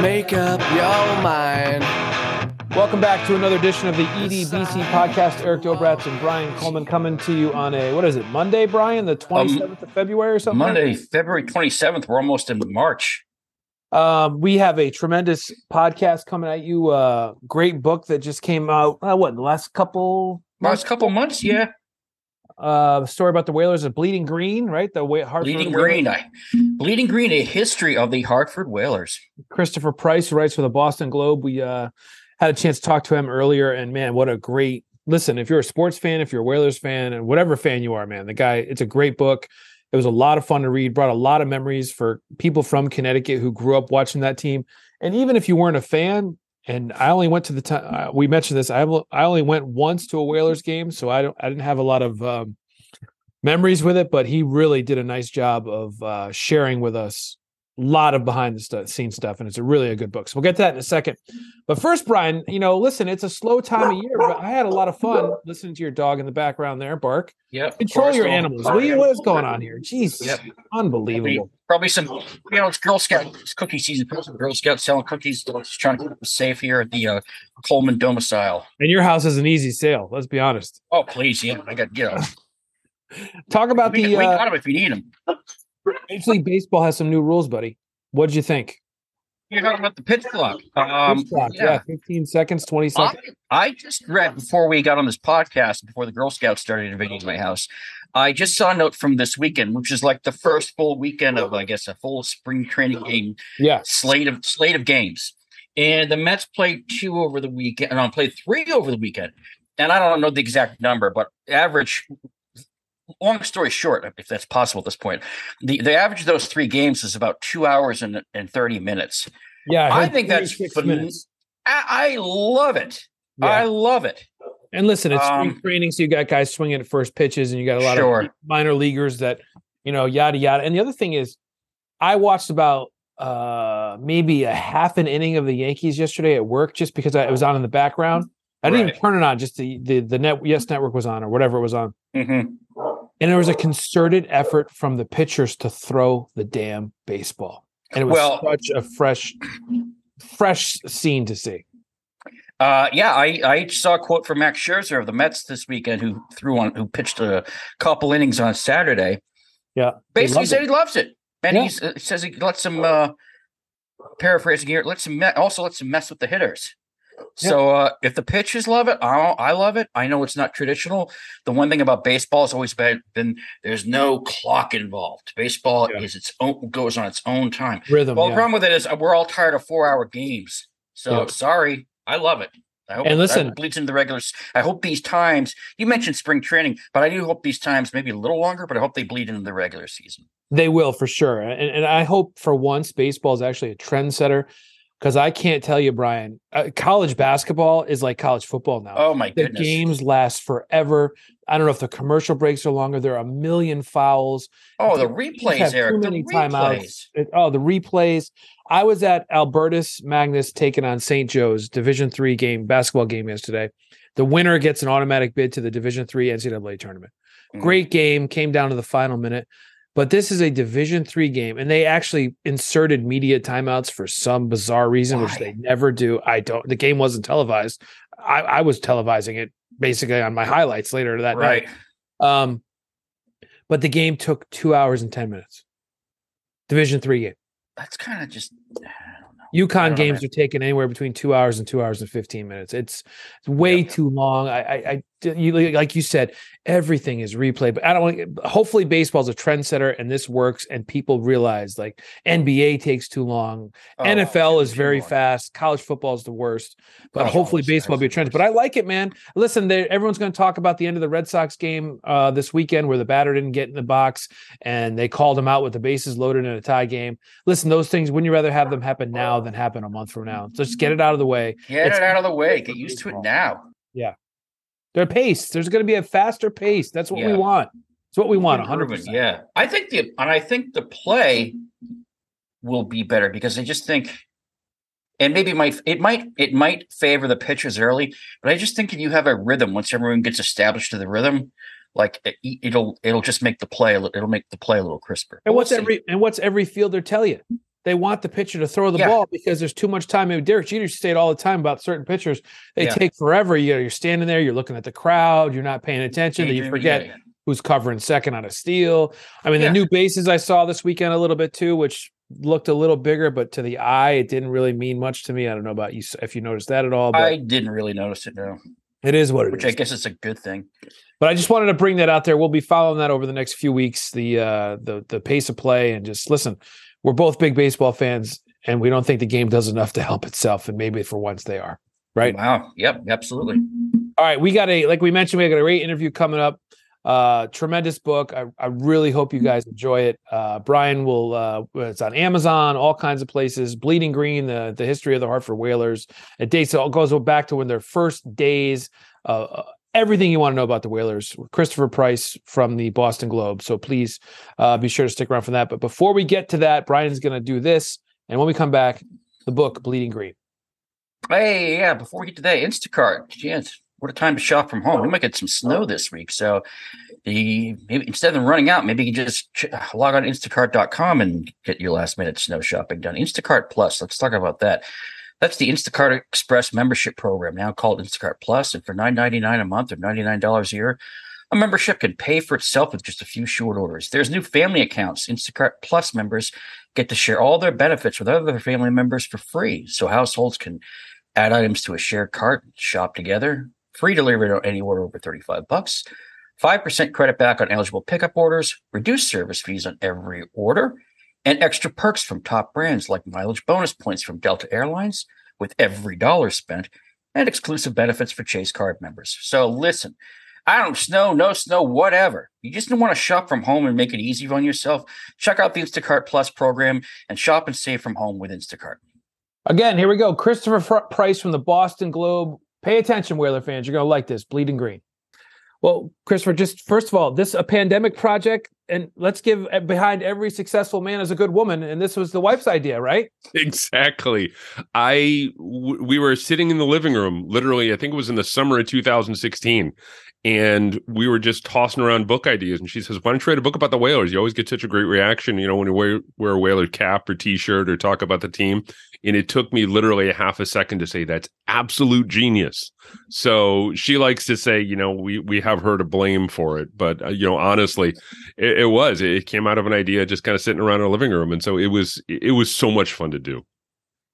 Make up your mind. Welcome back to another edition of the EDBC podcast. Eric Dobratz and Brian Coleman coming to you on a what is it Monday, Brian, the twenty seventh of February or something. Monday, February twenty seventh. We're almost in March. Um, we have a tremendous podcast coming at you. Uh, great book that just came out. Uh, what the last couple last couple months? Yeah. Uh, story about the Whalers of Bleeding Green, right? The way Hartford Bleeding Whalers. Green, I, Bleeding Green, a history of the Hartford Whalers. Christopher Price, who writes for the Boston Globe. We uh, had a chance to talk to him earlier, and man, what a great listen. If you're a sports fan, if you're a Whalers fan, and whatever fan you are, man, the guy, it's a great book. It was a lot of fun to read, brought a lot of memories for people from Connecticut who grew up watching that team. And even if you weren't a fan, and I only went to the time uh, we mentioned this, I I only went once to a Whalers game, so I don't I didn't have a lot of um, memories with it, but he really did a nice job of uh, sharing with us lot of behind the stu- scene stuff, and it's a really a good book. So we'll get to that in a second. But first, Brian, you know, listen, it's a slow time of year, but I had a lot of fun listening to your dog in the background there bark. Yep. Control your animals. What, what is going on here? Jeez, Yep. unbelievable. Probably some, you know, it's Girl Scout it's cookie season. Some Girl Scouts selling cookies. Just trying to keep us safe here at the uh, Coleman domicile. And your house is an easy sale. Let's be honest. Oh, please, yeah, I got you know. Talk about we, the we uh, got them if you need them. Major League Baseball has some new rules, buddy. What did you think? You're talking about the pitch clock. Um, Pitch clock, yeah. 15 seconds, 20 seconds. I just read before we got on this podcast, before the Girl Scouts started invading my house. I just saw a note from this weekend, which is like the first full weekend of, I guess, a full spring training game Yeah. slate of slate of games. And the Mets played two over the weekend, and I played three over the weekend. And I don't know the exact number, but average. Long story short, if that's possible at this point, the, the average of those three games is about two hours and, and thirty minutes. Yeah. I heard think that's 36 phen- I, I love it. Yeah. I love it. And listen, it's Um, training, so you got guys swinging at first pitches, and you got a lot Sure. of minor leaguers that, you know, yada yada. And the other thing is, I watched about uh maybe a half an inning of the Yankees yesterday at work, just because I, it was on in the background. I didn't even turn it on; just the the the net Yes Network was on or whatever it was on, Mhm. And there was a concerted effort from the pitchers to throw the damn baseball, and it was Well- such a fresh, fresh scene to see. Uh, yeah, I, I saw a quote from Max Scherzer of the Mets this weekend, who threw on, who pitched a couple innings on Saturday. Yeah, Basically, loved said it. he loves it, and Yeah. he uh, says he lets him. Uh, paraphrasing here, lets him me- also lets him mess with the hitters. Yeah. So uh, if the pitchers love it, I, I love it. I know it's not traditional. The one thing about baseball has always been, been there's no clock involved. Baseball Yeah. is its own goes on its own time. rhythm. Well, yeah. the problem with it is uh, we're all tired of four hour games. So Yeah. sorry, I love it. I hope And listen- hope bleeds into the regulars. I hope these times you mentioned spring training, but I do hope these times maybe a little longer, but I hope they bleed into the regular season. They will for sure. And, and I hope for once baseball is actually a trendsetter because I can't tell you, Brian, uh, college basketball is like college football now. Oh my the goodness. games last forever. I don't know if the commercial breaks are longer. There are a million fouls. Oh, the Teams replays, Eric. Too many replays. timeouts. It- oh, the replays. I was at Albertus Magnus taking on St. Joe's Division three game basketball game yesterday. The winner gets an automatic bid to the Division three NCAA tournament. Mhm. Great game. Came down to the final minute. But this is a Division three game, and they actually inserted media timeouts for some bizarre reason, which they never do. I don't. The game wasn't televised. I, I was televising it basically on my highlights later that Right. night. Um, but the game took two hours and ten minutes. Division three game. That's kind of just. I don't know. UConn don't know, games are taken anywhere between two hours and two hours and fifteen minutes. It's, it's way Yep. too long. I, I, I, you like you said, everything is replay. But I don't. want Hopefully, baseball's a trendsetter, and this works, and people realize like NBA takes too long. Oh, NFL is very long. fast. College football is the worst. But College hopefully, baseball will be a trend. But I like it, man. Listen, everyone's going to talk about the end of the Red Sox game uh, this weekend, where the batter didn't get in the box, and they called him out with the bases loaded in a tie game. Listen, those things. Wouldn't you rather have them happen now than happen a month from now? So just get it out of the way. Get It's- it out of the way. Get used to it now. Their pace. There's going to be a faster pace. That's what we want. It's what we want. hundred percent. Yeah, I think the and I think the play will be better because I just think, and maybe it might it might it might favor the pitchers early, but I just think if you have a rhythm once everyone gets established to the rhythm, like it, it'll it'll just make the play it'll make the play a little crisper. And what's we'll every and what's every fielder tell you? They want the pitcher to throw the Yeah. ball because there's too much time. I mean, Derek Jeter used to say it all the time about certain pitchers. They Yeah. take forever. You know, you're standing there, you're looking at the crowd, you're not paying attention, then you forget yeah, who's covering second on a steal. I mean, the new bases I saw this weekend a little bit too, which looked a little bigger, but to the eye, it didn't really mean much to me. I don't know about you if you noticed that at all, but I didn't really notice it no, it is what it which is. I guess it's a good thing. But I just wanted to bring that out there. We'll be following that over the next few weeks. The uh, the the pace of play and just listen. We're both big baseball fans, and we don't think the game does enough to help itself. And maybe for once they are. Right. Wow. Yep. Absolutely. All right. We got a like we mentioned, we got a great interview coming up. Uh, tremendous book. I, I really hope you guys enjoy it. Uh, Brian will. Uh, it's on Amazon, all kinds of places. Bleeding Green, the the history of the Hartford Whalers. It dates. It all goes back to when their first days. Uh, everything you want to know about the Whalers. Christopher Price from the Boston Globe. So please uh, be sure to stick around for that. But before we get to that, Brian's going to do this, and when we come back, the book Bleeding Green. Hey, yeah. Before we get to that, Instacart. Yes. What a time to shop from home. We might get some snow this week, so the maybe instead of running out, maybe you can just ch- log on Instacart.com and get your last minute snow shopping done. Instacart Plus. Let's talk about that. That's the Instacart Express membership program, now called Instacart Plus. And for nine ninety nine a month or ninety nine dollars a year, a membership can pay for itself with just a few short orders. There's new family accounts. Instacart Plus members get to share all their benefits with other family members for free, so households can add items to a shared cart, shop together, free delivery on any order over 35 bucks, 5% credit back on eligible pickup orders, reduced service fees on every order, and extra perks from top brands like mileage bonus points from Delta Airlines with every dollar spent, and exclusive benefits for Chase card members. So listen, I don't snow, no snow, whatever. You just don't want to shop from home and make it easy on yourself. Check out the Instacart Plus program and shop and save from home with Instacart. Again, here we go. Christopher Price from the Boston Globe. Pay attention, Whaler fans. You're going to like this. Bleeding Green. Well, Christopher, just first of all, this a pandemic project, and let's give uh, behind every successful man is a good woman, and this was the wife's idea, right? Exactly. I w- we were sitting in the living room, literally. I think it was in the summer of 2016, and we were just tossing around book ideas. And she says, "Why don't you write a book about the Whalers? You always get such a great reaction, you know, when you wear wear a Whaler cap or T-shirt or talk about the team." And it took me literally a half a second to say, "That's absolute genius." So she likes to say, you know, we we have her to blame for it, but uh, you know, honestly, it, it was it came out of an idea just kind of sitting around in our living room, and so it was it was so much fun to do.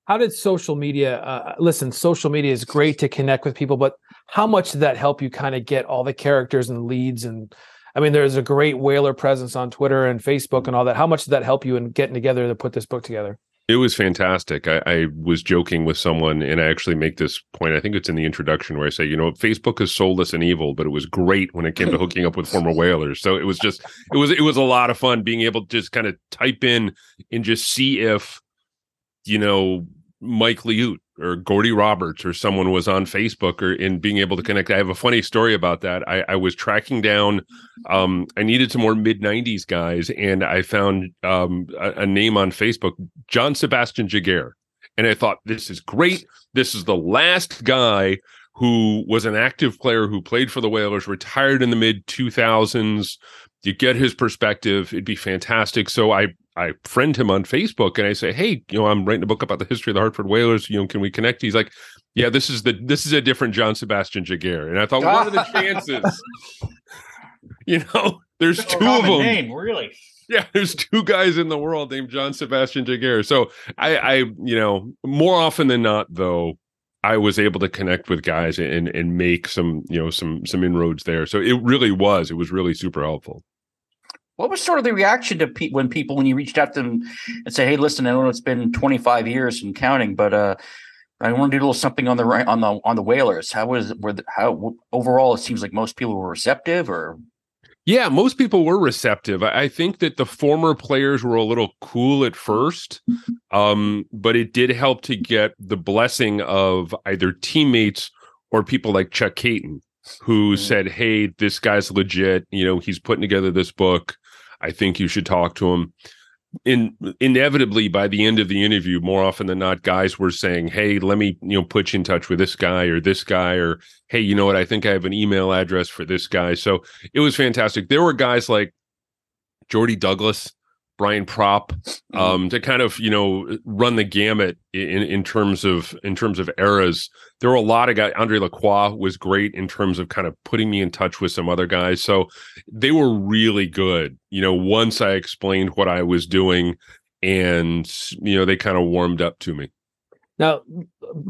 How did social media? Uh, listen, social media is great to connect with people, but how much did that help you kind of get all the characters and leads? And I mean, there's a great whaler presence on Twitter and Facebook and all that. How much did that help you in getting together to put this book together? It was fantastic. I, I was joking with someone, and I actually make this point. I think it's in the introduction where I say, you know, Facebook has sold us an evil, but it was great when it came to hooking up with former whalers. So it was just, it was, it was a lot of fun being able to just kind of type in and just see if, you know, Mike Liut or Gordy Roberts or someone was on Facebook or in being able to connect. I have a funny story about that. I, I was tracking down, um, I needed some more mid 90s guys, and I found um, a, a name on Facebook, Jean-Sébastien Giguère. And I thought, this is great. This is the last guy who was an active player who played for the Whalers, retired in the mid 2000s. You get his perspective. It'd be fantastic. So I I friend him on Facebook and I say, hey, you know, I'm writing a book about the history of the Hartford Whalers. You know, can we connect? He's like, yeah, this is the this is a different Jean-Sébastien Giguère. And I thought, what are the chances? you know, there's two of them. Name, really? Yeah, there's two guys in the world named Jean-Sébastien Giguère. So I, I, you know, more often than not, though, I was able to connect with guys and and make some, you know, some some inroads there. So it really was. It was really super helpful. What was sort of the reaction to pe- when people when you reached out to them and say, "Hey, listen, I know it's been 25 years and counting, but uh, I want to do a little something on the right on the on the whalers." How was were the, how overall? It seems like most people were receptive, or Yeah, most people were receptive. I think that the former players were a little cool at first, um, but it did help to get the blessing of either teammates or people like Chuck Kaiton, who Mhm. said, "Hey, this guy's legit. You know, he's putting together this book. I think you should talk to him." in inevitably by the end of the interview, more often than not, guys were saying, "Hey, let me you know put you in touch with this guy or this guy," or "Hey, you know what? I think I have an email address for this guy." So it was fantastic. There were guys like Jordy Douglas, Brian Propp, Mm-hmm. um, to kind of you know run the gamut in in terms of in terms of eras. There were a lot of guys. Andre Lacroix was great in terms of kind of putting me in touch with some other guys. So they were really good. You know, once I explained what I was doing, and you know they kind of warmed up to me. Now,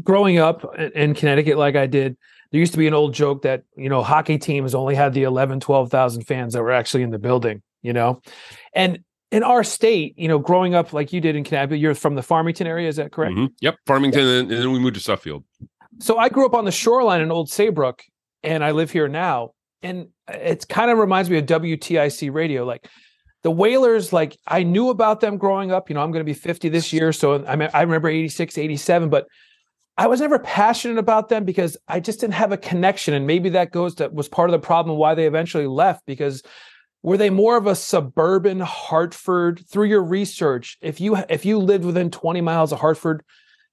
growing up in- in Connecticut, like I did, there used to be an old joke that, you know, hockey teams only had the 11, 12,000 fans that were actually in the building, you know? And in our state, you know, growing up like you did in Connecticut, you're from the Farmington area, is that correct? Mhm. Yep, Farmington, and then, and then we moved to Suffield. So I grew up on the shoreline in Old Saybrook and I live here now. And it kind of reminds me of WTIC radio. Like the Whalers, like I knew about them growing up. You know, I'm going to be 50 this year. So I, mean, I remember 86, 87, but I was never passionate about them because I just didn't have a connection. And maybe that goes to was part of the problem why they eventually left because were they more of a suburban Hartford through your research? If you if you lived within 20 miles of Hartford,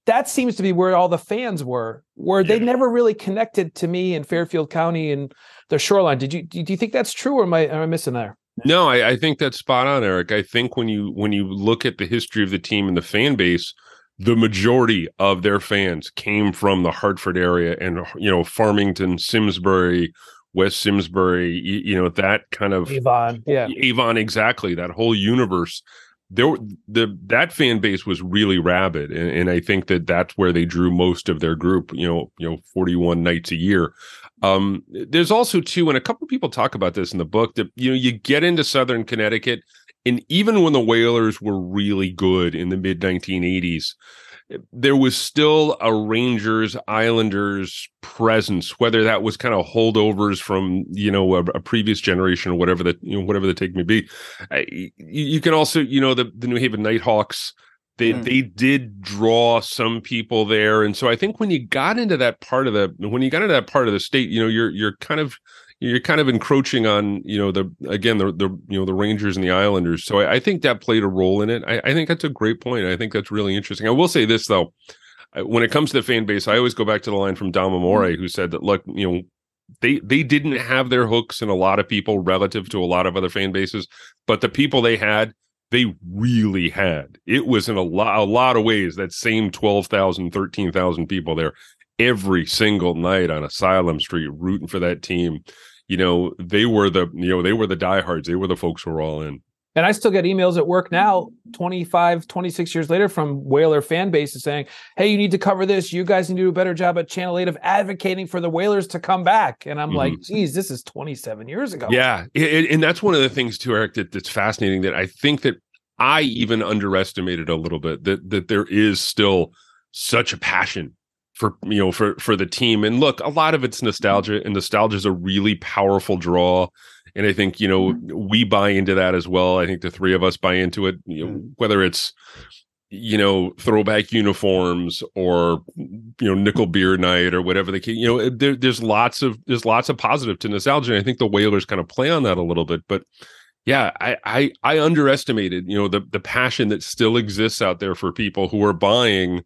that seems to be where all the fans were where they never really connected to me in fairfield county and the shoreline did you do you think that's true or am i am i missing there No, I, I think that's spot on, Eric. I think when you when you look at the history of the team and the fan base, the majority of their fans came from the Hartford area and you know Farmington, Simsbury, West Simsbury. You, you know that kind of avon yeah Avon, exactly that whole universe. There, the that fan base was really rabid, and, and I think that that's where they drew most of their group. You know, you know, forty one nights a year. Um, there's also too, and a couple people talk about this in the book that you know you get into Southern Connecticut, and even when the Whalers were really good in the mid 1980s, there was still a Rangers Islanders presence, whether that was kind of holdovers from you know a, a previous generation or whatever that you know whatever the take may be. I, you, you can also you know the the New Haven Nighthawks. They Mm. they did draw some people there, and so I think when you got into that part of the when you got into that part of the state, you know you're you're kind of you're kind of encroaching on you know the again the the you know the Rangers and the Islanders. So I, I think that played a role in it. I, I think that's a great point. I think that's really interesting. I will say this though, when it comes to the fan base, I always go back to the line from Dom Amore mm-hmm. who said that look, you know, they they didn't have their hooks in a lot of people relative to a lot of other fan bases, but the people they had, they really had. It was in a lot a lot of ways that same 12,000, 13,000 people there every single night on Asylum Street rooting for that team. You know, they were the you know, they were the diehards. They were the folks who were all in. and i still get emails at work now mm-hmm. 25 26 years later from whaler fan bases saying hey you need to cover this you guys need to do a better job at channel 8 of advocating for the whalers to come back and i'm like mm-hmm. geez this is 27 years ago Yeah, and, and that's one of the things too, Eric. That, that's fascinating. That I think that I even underestimated a little bit. That that there is still such a passion for you know for for the team. And look, a lot of it's nostalgia, and nostalgia is a really powerful draw. And I think you know mm-hmm. we buy into that as well. I think the three of us buy into it. You know, mm. whether it's you know throwback uniforms or you know nickel beer night or whatever they can you know there, there's lots of there's lots of positive to nostalgia and i think the whalers kind of play on that a little bit but yeah i i, I underestimated you know the the passion that still exists out there for people who are buying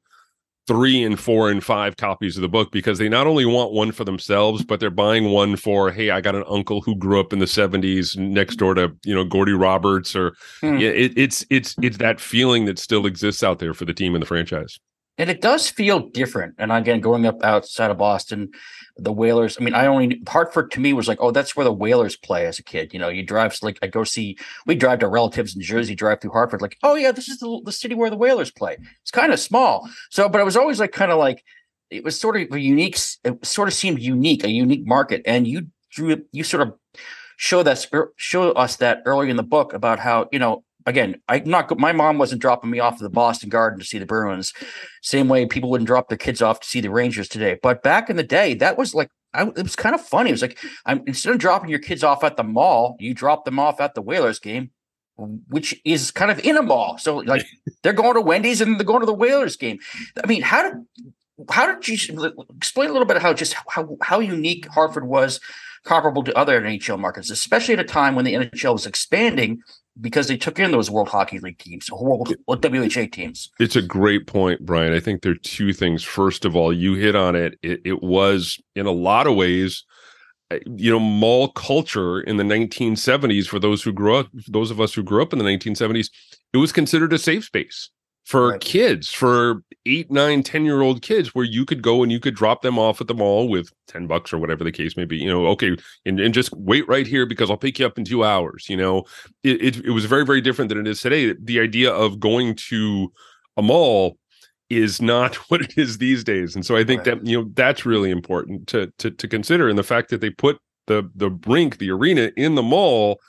three and four and five copies of the book because they not only want one for themselves but they're buying one for hey i got an uncle who grew up in the 70s next door to you know gordy roberts or Hmm. yeah it, it's it's it's that feeling that still exists out there for the team and the franchise And it does feel different. And again, growing up outside of Boston, the Whalers. I mean, I only Hartford to me was like, oh, that's where the Whalers play as a kid. You know, you drive like I go see. We drive to relatives in Jersey, drive through Hartford. Like, oh yeah, this is the, the city where the Whalers play. It's kind of small. So, but it was always like kind of like it was sort of a unique. It sort of seemed unique, a unique market. And you drew you sort of show that show us that earlier in the book about how you know again, I'm not. My mom wasn't dropping me off to the Boston Garden to see the Bruins, same way people wouldn't drop their kids off to see the Rangers today. But back in the day, that was like, I, it was kind of funny. It was like, I'm instead of dropping your kids off at the mall, you drop them off at the Whalers game, which is kind of in a mall. So like, they're going to Wendy's and they're going to the Whalers game. I mean, how did how did you explain a little bit how just how how unique Hartford was? comparable to other NHL markets, especially at a time when the NHL was expanding because they took in those World Hockey League teams, World WHA teams. It's a great point, Brian. I think there are two things. First of all, you hit on it. It, it was in a lot of ways, you know, mall culture in the 1970s. For those who grew up, those of us who grew up in the 1970s, it was considered a safe space for Right. kids, for eight, nine, 10 year old kids, where you could go and you could drop them off at the mall with 10 bucks or whatever the case may be. You know, okay, and, and just wait right here because I'll pick you up in two hours. You know, it, it, it was very, very different than it is today. The idea of going to a mall is not what it is these days. And so I think Right. that, you know, that's really important to, to, to consider. And the fact that they put the, the brink, the arena in the mall,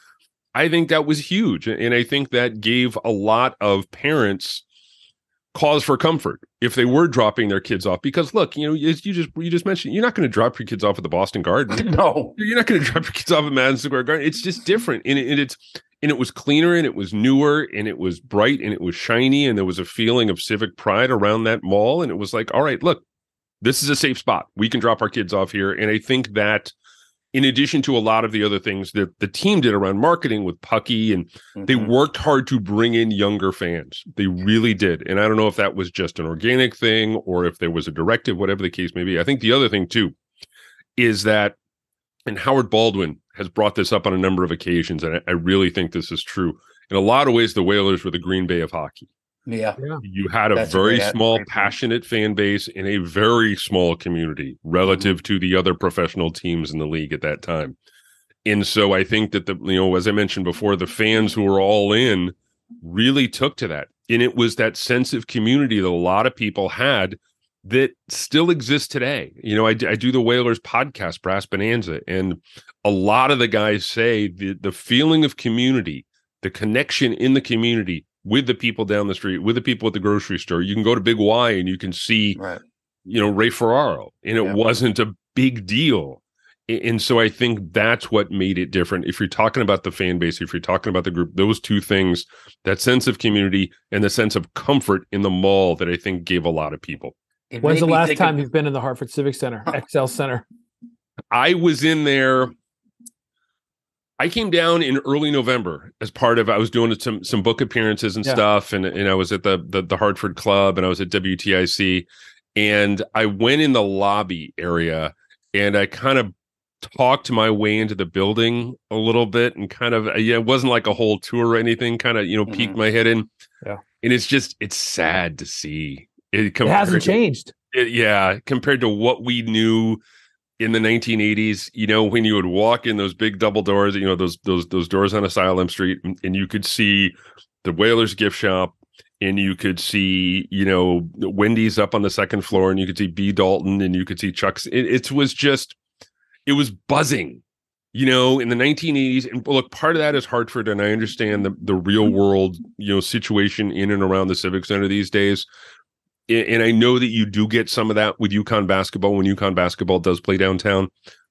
I think that was huge. And I think that gave a lot of parents cause for comfort if they were dropping their kids off. Because look you know as you just you just mentioned you're not going to drop your kids off at the boston garden. No, you're not going to drop your kids off at madison square garden. It's just different. And, it, and it's and it was cleaner and it was newer and it was bright and it was shiny and there was a feeling of civic pride around that mall. And it was like all right look this is a safe spot. We can drop our kids off here. And i think that in addition to a lot of the other things that the team did around marketing with pucky and they Mhm. worked hard to bring in younger fans. They really did. And I don't know if that was just an organic thing or if there was a directive, whatever the case may be. I think the other thing too is that, and Howard Baldwin has brought this up on a number of occasions, and I, I really think this is true. In a lot of ways, the Whalers were the Green Bay of hockey. Yeah, You had a That's very great- small, great point. passionate fan base in a very small community relative mm-hmm. to the other professional teams in the league at that time. And so I think that the, you know, as I mentioned before, the fans who were all in really took to that. And it was that sense of community that a lot of people had that still exists today. You know, I do the Whalers podcast, Brass Bonanza, and a lot of the guys say the, the feeling of community, the connection in the community with the people down the street, with the people at the grocery store. You can go to Big Y and you can see, right. you know, Ray Ferraro, and it Yeah. wasn't a big deal. And so I think that's what made it different. If you're talking about the fan base, if you're talking about the group, those two things, that sense of community and the sense of comfort in the mall that I think gave a lot of people. It When's the last think time of- you've been in the Hartford Civic Center, XL Center? I was in there. I came down in early November as part of I was doing some some book appearances and Yeah. stuff, and and I was at the, the the Hartford Club and I was at WTIC, and I went in the lobby area and I kind of talked my way into the building a little bit and kind of yeah, it wasn't like a whole tour or anything. Kind of you know peeked Mhm. my head in, Yeah. and it's just it's sad to see it. It hasn't to- changed. it- yeah, compared to what we knew in the 1980s, you know, when you would walk in those big double doors, you know, those those those doors on Asylum Street, and, you could see the Whalers gift shop, and you could see, you know, Wendy's up on the second floor, and you could see B Dalton, and you could see Chuck's. It, it was just, it was buzzing, you know, in the 1980s. And look, part of that is Hartford, and I understand the the real world, you know, situation in and around the Civic Center these days and I know that you do get some of that with UConn basketball when UConn basketball does play downtown,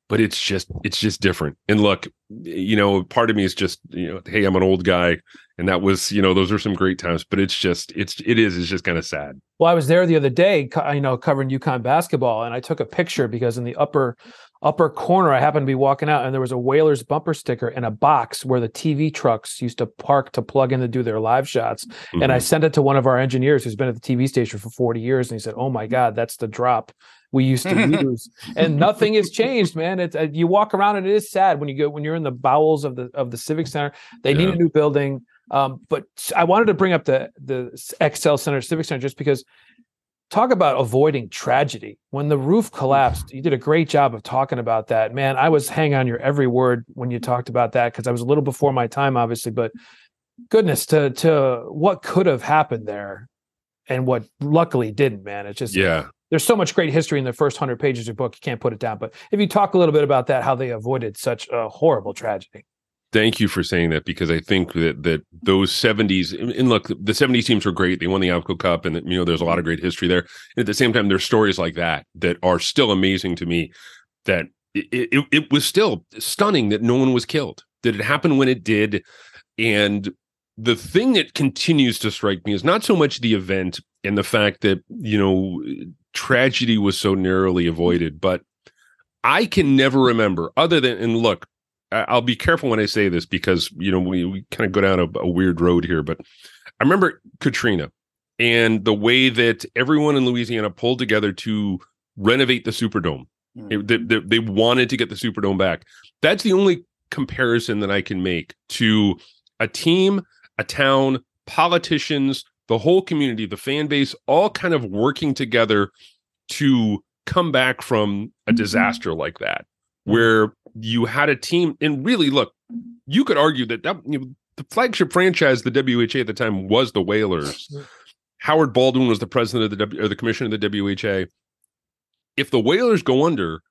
but it's just it's just different. And look, you know, part of me is just you know, hey, I'm an old guy, and that was you know those are some great times, but it's just it's it is it's just kind of sad. Well, I was there the other day, you know, covering UConn basketball, and I took a picture because in the upper upper corner, I happened to be walking out, and there was a Whalers bumper sticker in a box where the TV trucks used to park to plug in to do their live shots. And I Mhm. sent it to one of our engineers who's been at the TV station for 40 years, and he said, "Oh my God, that's the drop we used to use." and nothing has changed, man. It's uh, you walk around and it is sad when you go when you're in the bowels of the of the Civic Center. They need a new building. Um, but I wanted to bring up the the XL Center Civic Center just because talk about avoiding tragedy. When the roof mm. collapsed, you did a great job of talking about that. Man, I was hanging on your every word when you talked about that because I was a little before my time, obviously, but goodness to to what could have happened there and what luckily didn't, man. It's just yeah. there's so much great history in the first hundred pages of your book, you can't put it down. But if you talk a little bit about that, how they avoided such a horrible tragedy. Thank you for saying that because I think that that those 70s and look, the 70s teams were great. They won the Avco Cup, and you know there's a lot of great history there. And at the same time, there's stories like that that are still amazing to me. That it, it, it was still stunning that no one was killed. That it happened when it did, and the thing that continues to strike me is not so much the event and the fact that you know tragedy was so narrowly avoided, but I can never remember other than and look, I'll be careful when I say this because you know we, we kind of go down a, a weird road here, but I remember Katrina and the way that everyone in Louisiana pulled together to renovate the Superdome. Mm. They, they, they wanted to get the Superdome back. That's the only comparison that I can make to a team, a town, politicians, the whole community, the fan base, all kind of working together to come back from a disaster like that, where you had a team. And really, look, you could argue that, that you know, the flagship franchise, the WHA at the time, was the Whalers. Howard Baldwin was the president of the w, or the commissioner of the WHA. If the Whalers go under,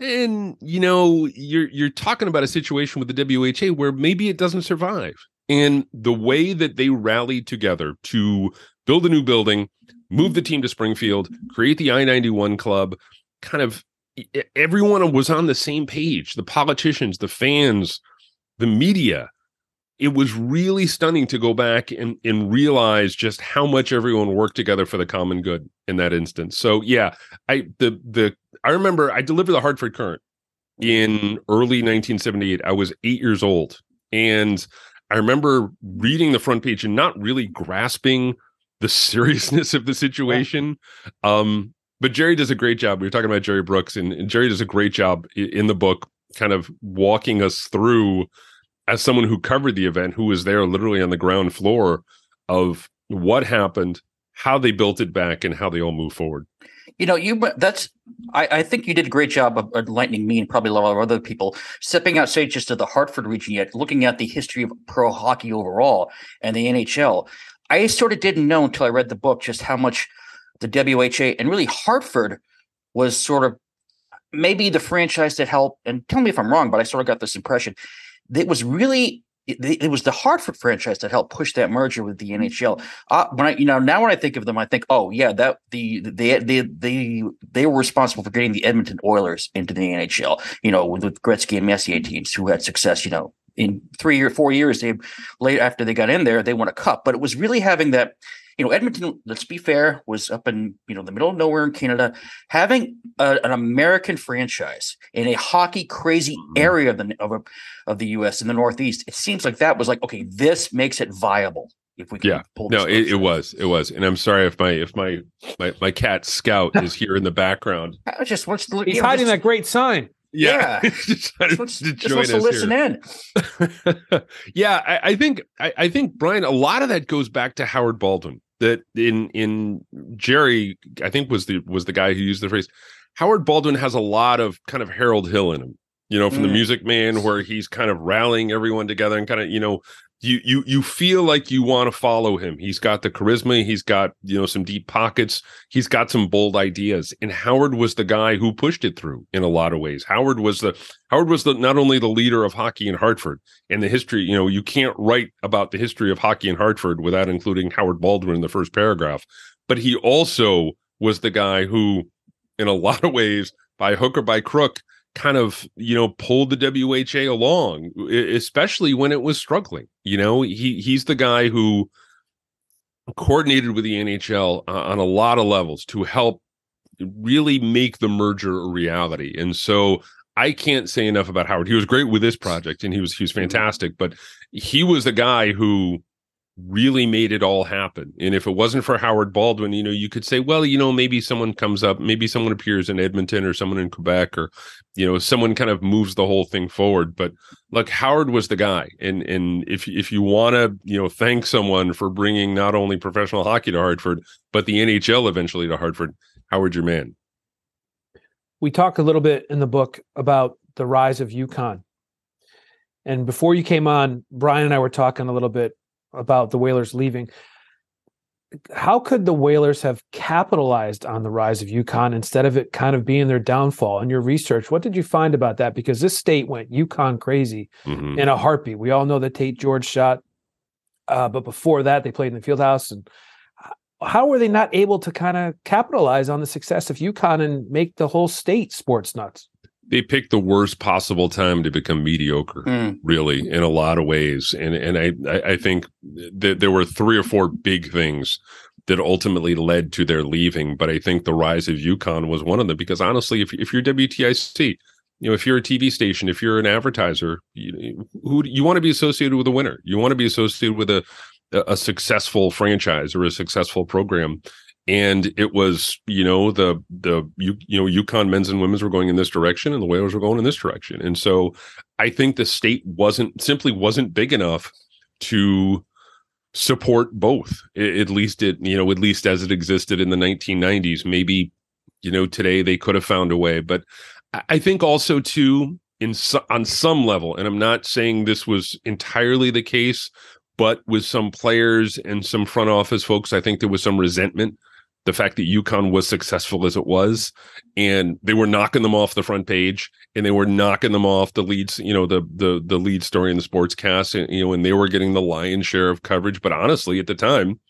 and you know you're you're talking about a situation with the WHA where maybe it doesn't survive. And the way that they rallied together to build a new building, move the team to Springfield, create the I ninety one club, kind of everyone was on the same page. The politicians, the fans, the media it was really stunning to go back and, and realize just how much everyone worked together for the common good in that instance. So yeah, I the the I remember I delivered the Hartford Courant in early 1978. I was eight years old, and I remember reading the front page and not really grasping the seriousness of the situation. Um, but Jerry does a great job. We were talking about Jerry Brooks, and, and Jerry does a great job in the book, kind of walking us through as someone who covered the event, who was there literally on the ground floor of what happened, how they built it back, and how they all move forward. You know, you that's I, I think you did a great job of enlightening me and probably a lot of other people stepping outside just to the Hartford region yet, looking at the history of pro hockey overall and the NHL. I sort of didn't know until I read the book just how much the WHA and really Hartford was sort of maybe the franchise that helped. And tell me if I'm wrong, but I sort of got this impression it was really it, it, was the Hartford franchise that helped push that merger with the NHL. Uh, when I, you know, now when I think of them, I think, oh yeah, that the they they they they were responsible for getting the Edmonton Oilers into the NHL. You know, with, with Gretzky and Messier teams who had success. You know, in three or four years, they late after they got in there, they won a cup. But it was really having that you know, Edmonton, let's be fair, was up in, you know, the middle of nowhere in Canada. Having a, an American franchise in a hockey crazy mm-hmm. area of the, of, a, of the US in the Northeast, it seems like that was like, okay, this makes it viable. If we can yeah, pull no, it, it, was, it was, and I'm sorry if my if my my, my cat Scout is here in the background. I just wants to. He's hiding just, that great sign. Yeah, yeah. just, just, wants, to, just wants to listen here. in. yeah, I, I think I, I, think Brian, a lot of that goes back to Howard Baldwin that in in Jerry, I think was the was the guy who used the phrase. Howard Baldwin has a lot of kind of Harold Hill in him, you know, from mm. the Music Man, where he's kind of rallying everyone together and kind of, you know, you you you feel like you want to follow him. He's got the charisma, he's got, you know, some deep pockets, he's got some bold ideas. And Howard was the guy who pushed it through in a lot of ways. Howard was the Howard was the not only the leader of hockey in Hartford and the history, you know, you can't write about the history of hockey in Hartford without including Howard Baldwin in the first paragraph, but he also was the guy who in a lot of ways by hook or by crook kind of you know pulled the WHA along, especially when it was struggling. You know, he he's the guy who coordinated with the NHL on a lot of levels to help really make the merger a reality. And so I can't say enough about Howard. He was great with this project and he was he was mm-hmm. fantastic, but he was the guy who really made it all happen. And if it wasn't for Howard Baldwin, you know, you could say, well, you know, maybe someone comes up, maybe someone appears in Edmonton or someone in Quebec or, you know, someone kind of moves the whole thing forward. But look, Howard was the guy. And and if if you want to, you know, thank someone for bringing not only professional hockey to Hartford, but the NHL eventually to Hartford, Howard your man. We talk a little bit in the book about the rise of UConn. And before you came on, Brian and I were talking a little bit about the Whalers leaving. How could the Whalers have capitalized on the rise of UConn instead of it kind of being their downfall? In your research, what did you find about that? Because this state went UConn crazy mm-hmm. in a heartbeat. We all know that Tate George shot, uh, but before that, they played in the field house. And how were they not able to kind of capitalize on the success of UConn and make the whole state sports nuts? They picked the worst possible time to become mediocre, mm. really, in a lot of ways. And and I I think that there were three or four big things that ultimately led to their leaving. But I think the rise of UConn was one of them because honestly, if if you're WTIC, you know, if you're a TV station, if you're an advertiser, you, who you want to be associated with a winner. You want to be associated with a a successful franchise or a successful program. And it was, you know, the the you you know, UConn men's and women's were going in this direction, and the Whalers were going in this direction. And so, I think the state wasn't simply wasn't big enough to support both. At least it, you know, at least as it existed in the 1990s. Maybe, you know, today they could have found a way, but I think also too in on some level, and I'm not saying this was entirely the case, but with some players and some front office folks, I think there was some resentment. The fact that UConn was successful as it was, and they were knocking them off the front page, and they were knocking them off the leads, you know, the the the lead story in the sports cast, and, you know, and they were getting the lion's share of coverage. But honestly, at the time,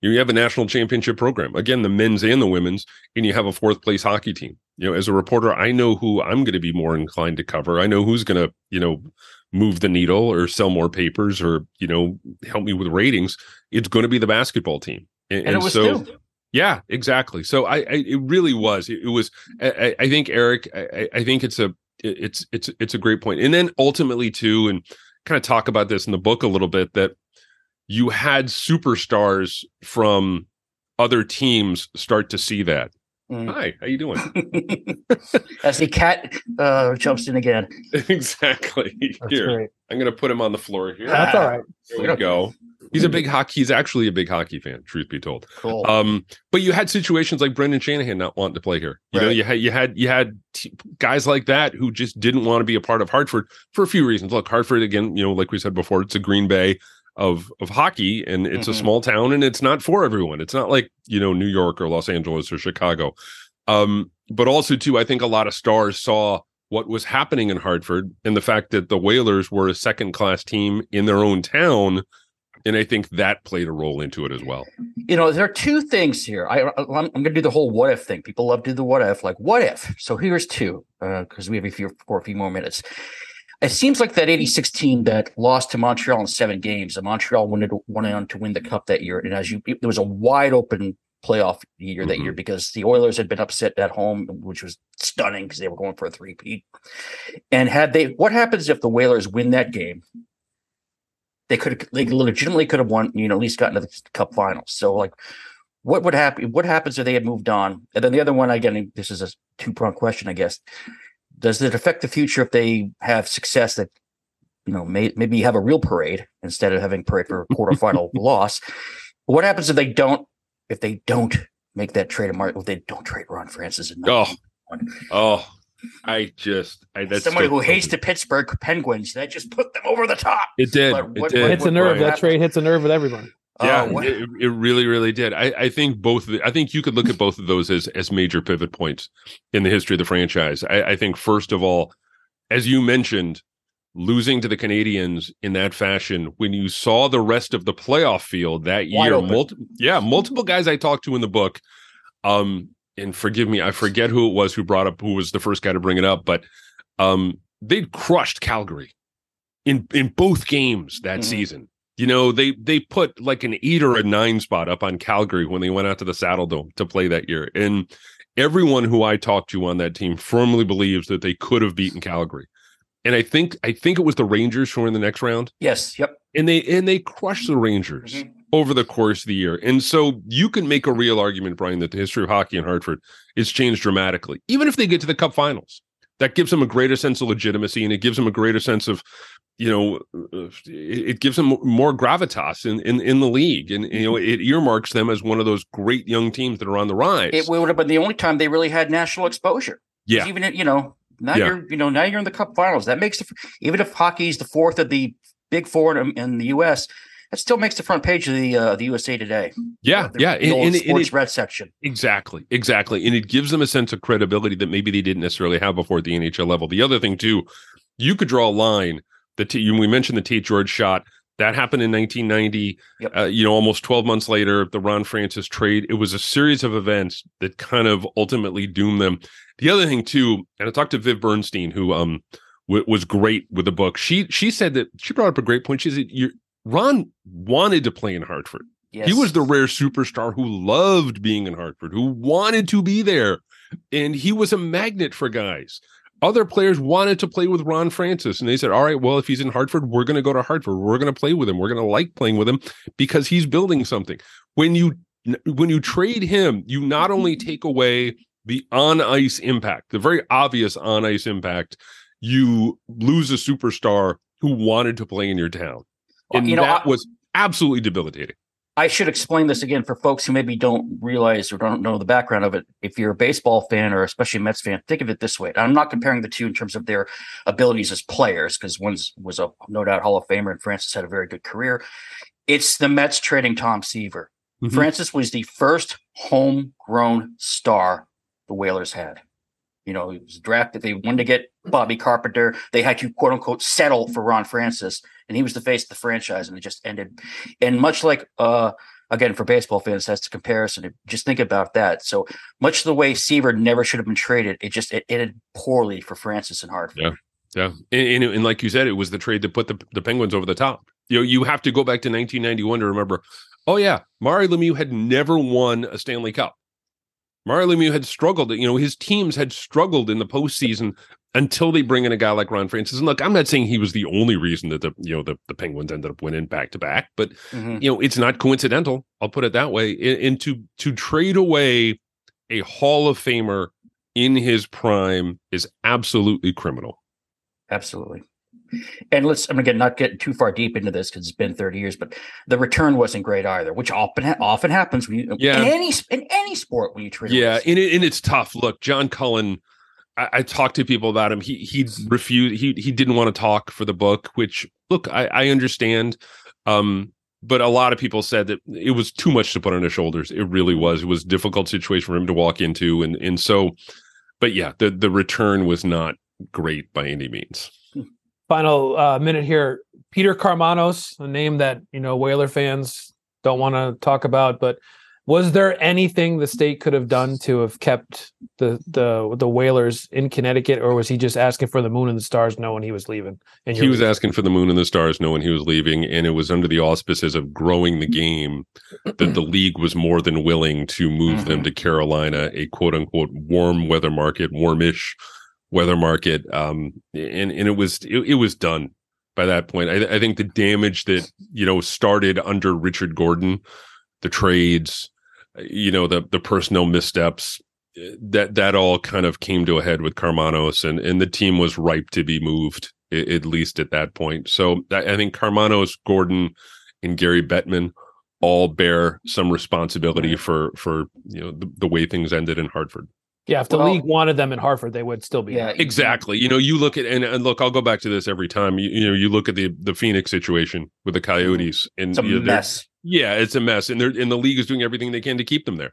you have a national championship program again, the men's and the women's, and you have a fourth place hockey team. You know, as a reporter, I know who I'm going to be more inclined to cover. I know who's going to, you know, move the needle or sell more papers or you know help me with ratings it's going to be the basketball team and, and, and so too. Yeah exactly so I, I, it really was it, it was I, I, think eric I, I think it's a it's it's it's a great point. and then ultimately too and kind of talk about this in the book a little bit that you had superstars from other teams start to see that Mm. Hi, how you doing? As the cat uh, jumps in again. exactly. That's here, great. I'm going to put him on the floor here. That's all right. There we go. He's a big hockey. He's actually a big hockey fan. Truth be told. Cool. Um, but you had situations like Brendan Shanahan not wanting to play here. You right. know, you had you had you had t- guys like that who just didn't want to be a part of Hartford for a few reasons. Look, Hartford again. You know, like we said before, it's a Green Bay of of hockey and it's mm-hmm. a small town and it's not for everyone it's not like you know new york or los angeles or chicago um but also too i think a lot of stars saw what was happening in hartford and the fact that the whalers were a second class team in their own town and i think that played a role into it as well you know there are two things here I, i'm, I'm going to do the whole what if thing people love to do the what if like what if so here's two because uh, we have a few for a few more minutes it seems like that 86 team that lost to Montreal in seven games, and Montreal wanted, wanted on to win the cup that year. And as you, there was a wide open playoff year that mm-hmm. year because the Oilers had been upset at home, which was stunning because they were going for a three-peat. And had they, what happens if the Whalers win that game? They could, they legitimately could have won, you know, at least gotten to the Cup Finals. So, like, what would happen? What happens if they had moved on? And then the other one, again, this is a two-pronged question, I guess does it affect the future if they have success that you know may, maybe have a real parade instead of having parade for a quarterfinal loss what happens if they don't if they don't make that trade of mark if they don't trade ron francis and oh oh I just I, that's somebody who hates the Pittsburgh Penguins. That just put them over the top. It did. What, it what, did. hits a nerve. That trade hits a nerve with everyone. Yeah, oh, it, it, really, really did. I, I think both. The, I think you could look at both of those as as major pivot points in the history of the franchise. I, I think first of all, as you mentioned, losing to the Canadiens in that fashion, when you saw the rest of the playoff field that year, multi- yeah, multiple guys I talked to in the book, um, and forgive me, I forget who it was who brought up who was the first guy to bring it up, but um, they'd crushed Calgary in in both games that mm-hmm. season you know, they they put like an eight or a nine spot up on Calgary when they went out to the Saddledome to play that year. And everyone who I talked to on that team firmly believes that they could have beaten Calgary. And I think I think it was the Rangers who were in the next round. Yes. Yep. And they and they crushed the Rangers mm-hmm. Over the course of the year. And so you can make a real argument, Brian, that the history of hockey in Hartford is changed dramatically, even if they get to the Cup Finals. That gives them a greater sense of legitimacy and it gives them a greater sense of you know it gives them more gravitas in in, in the league. And you know mm-hmm. it earmarks them as one of those great young teams that are on the rise. It would have been the only time they really had national exposure. Yeah. even you know now yeah. you're you know now you're in the cup finals. That makes the, even if hockey's the fourth of the big four in, in the us that still makes the front page of the uh, the USA Today. Yeah, the, yeah, the and, and, sports and it, red section. Exactly, exactly, and it gives them a sense of credibility that maybe they didn't necessarily have before at the NHL level. The other thing too, you could draw a line. that we mentioned the Tate George shot. That happened in 1990. Yep. Uh, you know, almost 12 months later, the Ron Francis trade. It was a series of events that kind of ultimately doomed them. The other thing too, and I talked to Viv Bernstein, who um w- was great with the book. She she said that she brought up a great point. She said, "You're Ron wanted to play in Hartford. Yes. He was the rare superstar who loved being in Hartford, who wanted to be there. And he was a magnet for guys. other players wanted to play with Ron Francis, and they said, "All right, well, if he's in Hartford, we're going to go to Hartford. We're going to play with him. We're going to like playing with him because he's building something." When you when you trade him, you not only take away the on ice impact, the very obvious on ice impact, you lose a superstar who wanted to play in your town, and you know, that I- was absolutely debilitating. I should explain this again for folks who maybe don't realize or don't know the background of it. If you're a baseball fan or especially a Mets fan, think of it this way. I'm not comparing the two in terms of their abilities as players, because one was a no doubt Hall of Famer and Francis had a very good career. It's the Mets trading Tom Seaver. Mhm. Francis was the first homegrown star the Whalers had. You know, he was drafted. They wanted to get Bobby Carpenter. They had to quote unquote settle for Ron Francis, and he was the face of the franchise, and it just ended. And much like uh again for baseball fans, that's the comparison. Just think about that. So much the way Seaver never should have been traded, it just it ended poorly for Francis and Hartford. Yeah. Yeah, and, and, and like you said, it was the trade that put the, the Penguins over the top. You know, you have to go back to 1991 to remember. Oh yeah, Mario Lemieux had never won a Stanley Cup. Mario Lemieux had struggled. You know, his teams had struggled in the postseason until they bring in a guy like Ron Francis. And look, I'm not saying he was the only reason that the you know the, the Penguins ended up winning back to back, but Mhm. you know, it's not coincidental. I'll put it that way. And, and to to trade away a Hall of Famer in his prime is absolutely criminal. Absolutely. And let's, I'm again not getting too far deep into this because it's been 30 years, but the return wasn't great either, which often often happens when you Yeah. in any in any sport when you trade. Yeah, and, it, and it's tough. Look, John Cullen. I, I talked to people about him. He he refused. He he didn't want to talk for the book. Which look, I, I understand. Um, but a lot of people said that it was too much to put on his shoulders. It really was. It was a difficult situation for him to walk into, and and so. But yeah, the the return was not great by any means. Final uh, minute here. Peter Karmanos, a name that you know Whaler fans don't want to talk about, but was there anything the state could have done to have kept the the the Whalers in Connecticut, or was he just asking for the moon and the stars, knowing he was leaving? And he was asking for the moon and the stars, knowing he was leaving, and it was under the auspices of growing the game that the league was more than willing to move them to Carolina, a quote unquote warm weather market, warmish weather market, um, and and it was it, it was done by that point. I, I think the damage that you know started under Richard Gordon, the trades, you know the the personnel missteps eh, that that all kind of came to a head with Karmanos and and the team was ripe to be moved at least at that point. So I I think Karmanos, Gordon, and Gary Bettman all bear some responsibility for for you know the, the way things ended in Hartford. yeah, if the Well- league wanted them in Hartford, they would still be. Yeah, there. Exactly. You know, you look at and, and look, I'll go back to this every time. You, you know, you look at the the Phoenix situation with the mm-hmm. Coyotes and it's a you know, mess. Yeah, it's a mess, and they're and the league is doing everything they can to keep them there.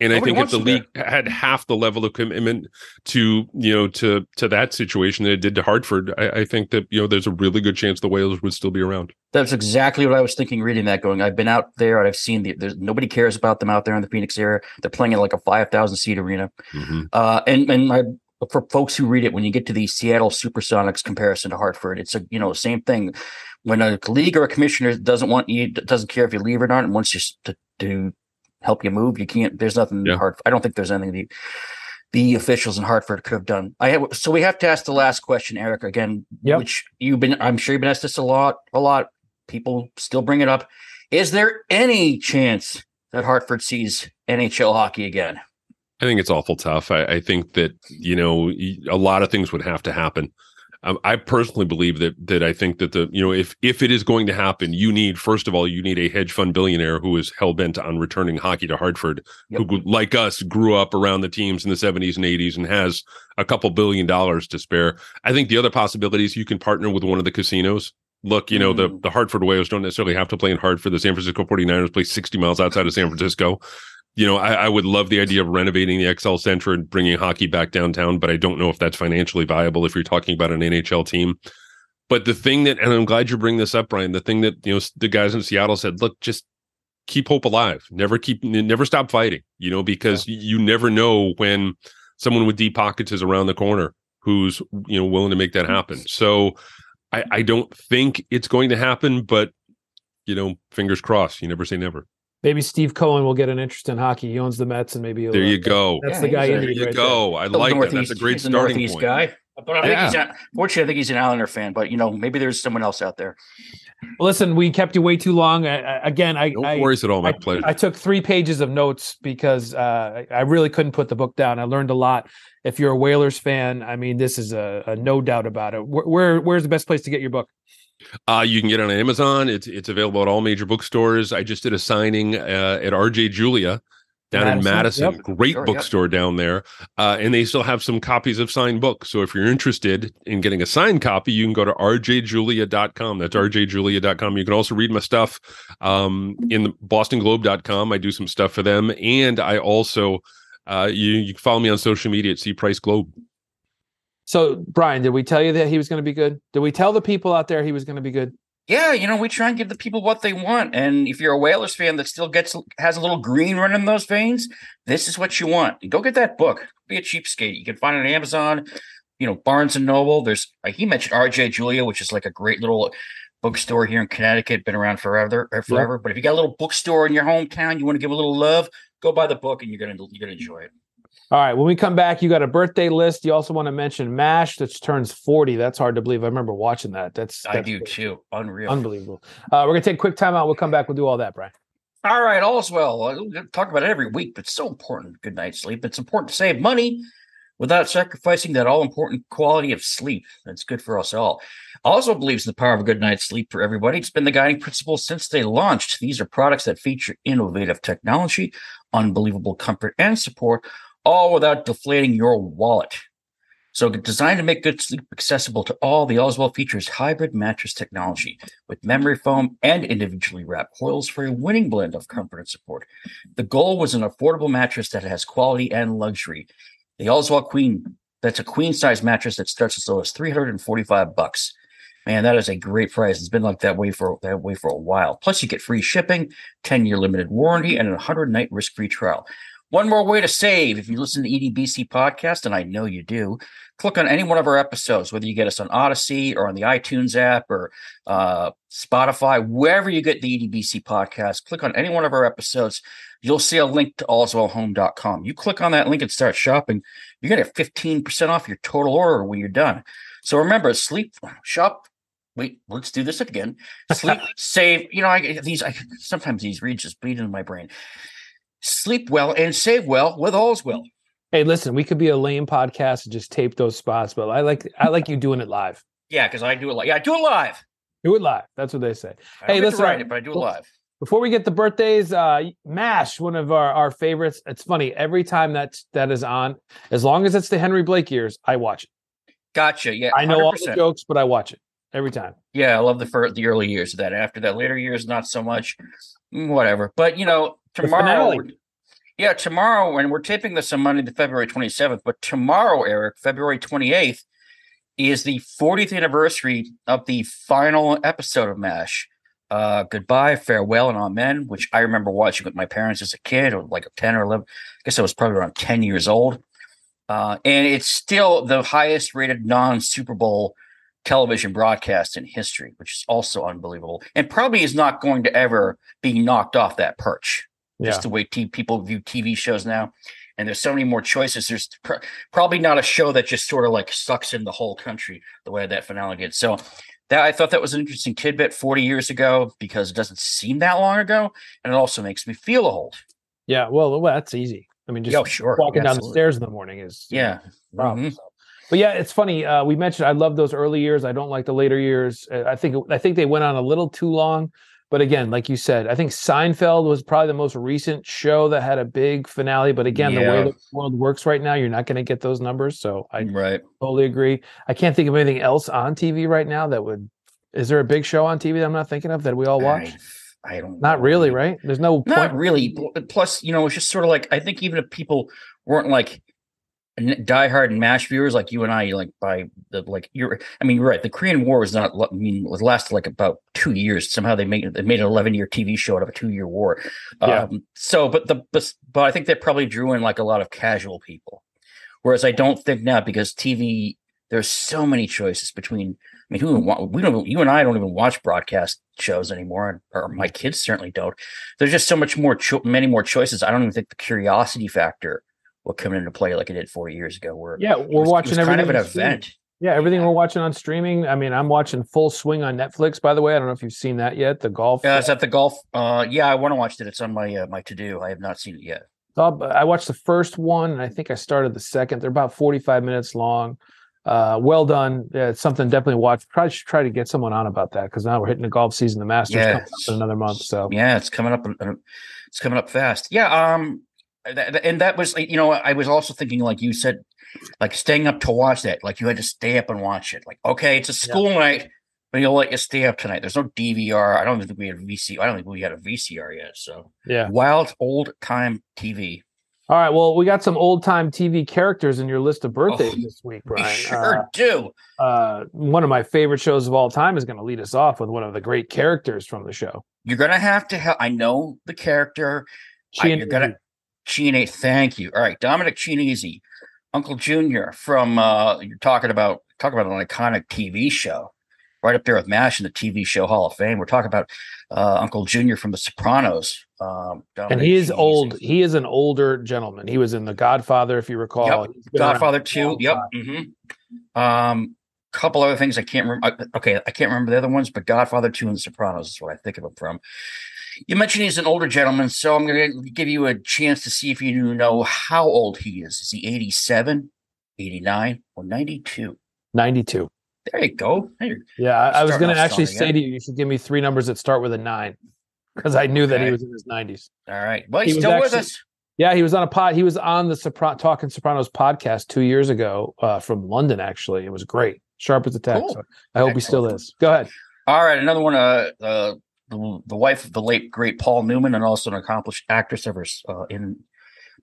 And I think if the league had half the level of commitment to you know to to that situation that it did to Hartford, I, I think that you know there's a really good chance the Whalers would still be around. That's exactly what I was thinking reading that. Going, I've been out there and I've seen the. There's nobody cares about them out there in the Phoenix area. They're playing in like a five thousand seat arena. Mhm. Uh, and and I, for folks who read it, when you get to the Seattle Supersonics comparison to Hartford, it's a you know same thing. When a league or a commissioner doesn't want you, doesn't care if you leave or not, and wants you to, to help you move, you can't. There's nothing Yeah. in Hartford. I don't think there's anything the the officials in Hartford could have done. I have, so we have to ask the last question, Eric. Again, Yep. which you've been. I'm sure you've been asked this a lot. A lot. People still bring it up. Is there any chance that Hartford sees NHL hockey again? I think it's awful tough. I, I think that you know a lot of things would have to happen. Um, I personally believe that that I think that the you know if if it is going to happen, you need first of all you need a hedge fund billionaire who is hell bent on returning hockey to Hartford, Yep. who like us grew up around the teams in the seventies and eighties and has a couple billion dollars to spare. I think the other possibility is you can partner with one of the casinos. Look, you know the Mm. the Hartford Whalers don't necessarily have to play in Hartford. The San Francisco 49ers play sixty miles outside of San Francisco you know, I, I would love the idea of renovating the XL Center and bringing hockey back downtown, but I don't know if that's financially viable if you're talking about an NHL team. But the thing that, and I'm glad you bring this up, Brian. The thing that you know the guys in Seattle said, look, just keep hope alive. Never keep, never stop fighting. You know, because you never know when someone with deep pockets is around the corner who's you know willing to make that happen. So I, I don't think it's going to happen, but you know, fingers crossed. You never say never. Maybe Steve Cohen will get an interest in hockey. He owns the Mets, and maybe he'll, There uh, you go. That's Yeah, the guy he's you a- There you right go. I like that. That's a great he's a starting Northeast point. guy. But I think Yeah. he's not, fortunately, I think he's an Islander fan. But you know, maybe there's someone else out there. Well, listen, we kept you way too long. I, I, again, I, No I, worries at all. My I, pleasure. I took three pages of notes because uh, I I really couldn't put the book down. I learned a lot. If you're a Whalers fan, I mean, this is a, a no doubt about it. Where, where where's the best place to get your book? Uh, you can get it on Amazon. It's it's available at all major bookstores. I just did a signing uh, at RJ Julia down in Madison, Madison. yep. Great Sure, yep. bookstore down there, uh, and they still have some copies of signed books. So if you're interested in getting a signed copy, you can go to rjjulia.com. That's rjjulia.com. You can also read my stuff um, in the bostonglobe.com. I do some stuff for them, and I also uh, you you can follow me on social media at C Price Globe. So, Brian, did we tell you that he was going to be good? Did we tell the people out there he was going to be good? Yeah, you know, we try and give the people what they want. And if you're a Whalers fan that still gets has a little green running in those veins, this is what you want. Go get that book. Be a cheapskate. You can find it on Amazon, you know, Barnes and Noble. There's he mentioned RJ Julia, which is like a great little bookstore here in Connecticut, been around forever, er, or forever. But if you got a little bookstore in your hometown, you want to give a little love, go buy the book and you're gonna you're gonna enjoy it. All right. When we come back, you got a birthday list. You also want to mention MASH, that turns 40. That's hard to believe. I remember watching that. That's, I that's do too. Unreal. unbelievable. Uh, we're going to take a quick time out. We'll come back. We'll do all that, Brian. All right, all's well. We'll talk about it every week, but it's so important. Good night's sleep. It's important to save money without sacrificing that all important quality of sleep. That's good for us all. Also believes in the power of a good night's sleep for everybody. It's been the guiding principle since they launched. These are products that feature innovative technology, unbelievable comfort and support, all without deflating your wallet. So designed to make good sleep accessible to all, the Allswell features hybrid mattress technology with memory foam and individually wrapped coils for a winning blend of comfort and support. The goal was an affordable mattress that has quality and luxury. The Allswell Queen, that's a queen size mattress that starts as low as 345 bucks. Man, that is a great price. It's been like that way for that way for a while. Plus, you get free shipping, 10 year limited warranty, and a 100 night risk free trial. One more way to save if you listen to EDBC podcast, and I know you do, click on any one of our episodes, whether you get us on Odyssey or on the iTunes app or uh, Spotify, wherever you get the EDBC podcast, click on any one of our episodes. You'll see a link to allswellhome.com. You click on that link and start shopping. You're going to get 15% off your total order when you're done. So remember, sleep, shop. Wait, let's do this again. Sleep, save. You know, I these. I, sometimes these reads just bleed into my brain. Sleep well and save well with Allswell. Hey, listen, we could be a lame podcast and just tape those spots, but I like I like you doing it live. Yeah, because I do it live. yeah, I do it live. Do it live. That's what they say. I Hey, listen, write it, but I do it live. Before we get to birthdays, uh MASH, one of our, our favorites. It's funny, every time that that is on, as long as it's the Henry Blake years, I watch it. Gotcha. Yeah, I know all the jokes, but I watch it every time. Yeah, I love the fir- the early years of that. After that, later years, not so much. Mm, Whatever. But you know, The tomorrow. Yeah, tomorrow, and we're taping this on Monday, the February twenty seventh. But tomorrow, Eric, February twenty eighth, is the 40th anniversary of the final episode of MASH. Uh, goodbye, farewell, and amen, which I remember watching with my parents as a kid, or like 10 or 11. I guess I was probably around 10 years old. Uh, and it's still the highest rated non Super Bowl television broadcast in history, which is also unbelievable, and probably is not going to ever be knocked off that perch. Yeah. Just the way t- people view TV shows now. And there's so many more choices. There's pr- probably not a show that just sort of like sucks in the whole country the way that finale did. So that I thought that was an interesting tidbit 40 years ago because it doesn't seem that long ago, and it also makes me feel old. Yeah, well, well that's easy. I mean, just Yeah, sure. walking down the stairs in the morning is Yeah. problem. Mhm. So. But yeah, it's funny. Uh, we mentioned I love those early years. I don't like the later years. Uh, I think I think they went on a little too long. But again, like you said, I think Seinfeld was probably the most recent show that had a big finale. But again, the way the world works right now, you're not going to get those numbers. So I Right. totally agree. I can't think of anything else on TV right now that would. Is there a big show on TV that I'm not thinking of that we all watch? I, I don't Not know. really, right? There's no Not point. really. Plus, you know, it's just sort of like I think even if people weren't like diehard and Mash viewers like you and I, like by the like you're. I mean, you're right. The Korean War was not. I mean, it lasted like about two years. Somehow they made they made an 11 year TV show out of a two year war. Yeah. Um, so, but the but, but I think that probably drew in like a lot of casual people. Whereas I don't think now because TV, there's so many choices between. I mean, who we don't. You and I don't even watch broadcast shows anymore, or my kids certainly don't. There's just so much more, cho- many more choices. I don't even think the curiosity factor will come into play like it did four years ago. Where Yeah, we're was- watching kind of everything an event. Yeah, everything we're watching on streaming. I mean, I'm watching Full Swing on Netflix. By the way, I don't know if you've seen that yet. The golf. Yeah, is that the golf? Uh, yeah, I want to watch it. It's on my uh, my to do. I have not seen it yet. Uh, I watched the first one, and I think I started the second. They're about 45 minutes long. Uh, well done. Yeah, it's something definitely watch. Probably should try to get someone on about that because now we're hitting the golf season. The Masters Yeah. coming up in another month. So Yeah, it's coming up. uh, It's coming up fast. Yeah. Um, and that was like, you know, I was also thinking, like you said, like staying up to watch that. Like you had to stay up and watch it. Like, okay, it's a school night, but you'll let you stay up tonight. There's no DVR. I don't think we had VC. I don't think we had a VCR yet. So yeah. wild old time TV. All right. Well, we got some old time TV characters in your list of birthdays Oh, this week, We Brian. sure do. Uh, uh, one of my favorite shows of all time is going to lead us off with one of the great characters from the show. You're gonna have to help. I know the character. I- you're gonna Chianese. Thank you. All right, Dominic Chianese, Uncle Junior from. uh You're talking about talking about an iconic TV show, right up there with Mash in the TV show Hall of Fame. We're talking about uh Uncle Junior from The Sopranos. Um, and he is old. He is an older gentleman. He was in The Godfather, if you recall. Yep. He's been around Godfather Two. Yep. time. hmm Um, couple other things I can't remember. Okay, I can't remember the other ones, but Godfather Two and The Sopranos is what I think of him from. You mentioned he's an older gentleman, so I'm going to give you a chance to see if you know how old he is. Is he 87, 89, or 92? 92. There you go. There- Yeah, I, I was going to actually say to you, you should give me three numbers that start with a nine because I knew that he was in his 90s. All right. Well, he's was still with us. Yeah, he was on a pod. He was on the Sopra- Talking Sopranos podcast two years ago uh, from London. Actually, it was great, sharp as a tack. Cool. So I hope he still is. Go ahead. All right. Another one. Uh, uh, the, the wife of the late great Paul Newman, and also an accomplished actress of her uh, in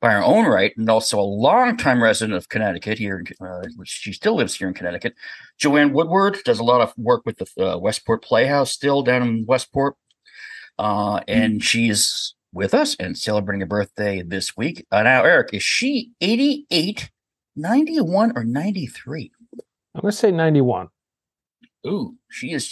by her own right, and also a longtime resident of Connecticut. Here, uh, she still lives here in Connecticut. Joanne Woodward does a lot of work with the uh, Westport Playhouse, still down in Westport, uh, and she's with us and celebrating a birthday this week. Uh, now, Eric, is she 88, 91, or 93? I'm going to say 91. Ooh, she is.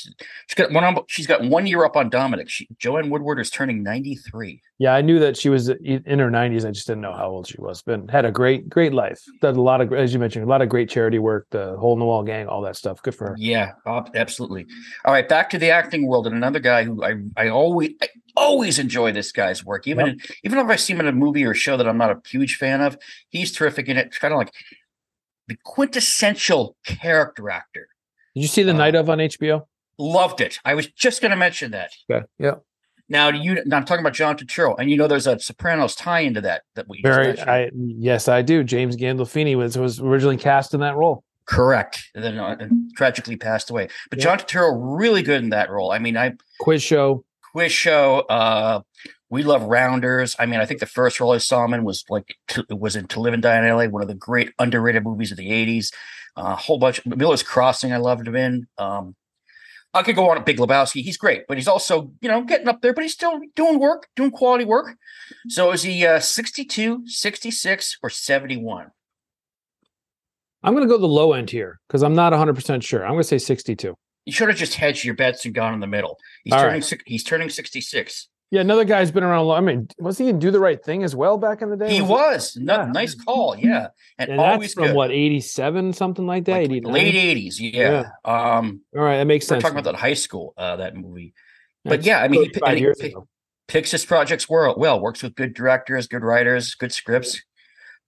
She's got one. She's got one year up on Dominic. She, Joanne Woodward is turning ninety three. Yeah, I knew that she was in her 90s. I just didn't know how old she was. But had a great, great life. Did a lot of, as you mentioned, a lot of great charity work. The Hole in the Wall gang, all that stuff. Good for her. Yeah, absolutely. All right, back to the acting world, and another guy who I I always I always enjoy this guy's work. Even Yep. in, even if I see him in a movie or show that I'm not a huge fan of, he's terrific in it. It's kind of like the quintessential character actor. Did you see the Uh, night of on HBO? Loved it. I was just going to mention that. Okay. Yeah. Now, you now I'm talking about John Turturro, and you know there's a Sopranos tie into that that we Very. I yes, I do. James Gandolfini was was originally cast in that role. Correct. And then uh, and tragically passed away. But Yeah. John Turturro really good in that role. I mean, I Quiz show. quiz show. Uh, we love Rounders. I mean, I think the first role I saw him in was like to, was in To Live and Die in L.A., one of the great underrated movies of the '80s. A whole bunch. Miller's Crossing. I loved him in. Um, I could go on at Big Lebowski. He's great, but he's also you know getting up there, but he's still doing work, doing quality work. So is he uh, 62, 66, or 71? I'm going to go the low end here because I'm not 100 percent sure. I'm going to say 62. You should have just hedged your bets and gone in the middle. He's All turning right. he's turning 66. Yeah, another guy's been around. I mean, was he in Do the Right Thing as well back in the day? He was. No, Yeah. Nice call. Yeah. And, and always from good. what 87, something like that. Like late 80s. Yeah. Um, All right, that makes we're sense. talking about that high school, uh, that movie. But That's yeah, I mean, he, 35 he ago. picks his projects well, well, works with good directors, good writers, good scripts.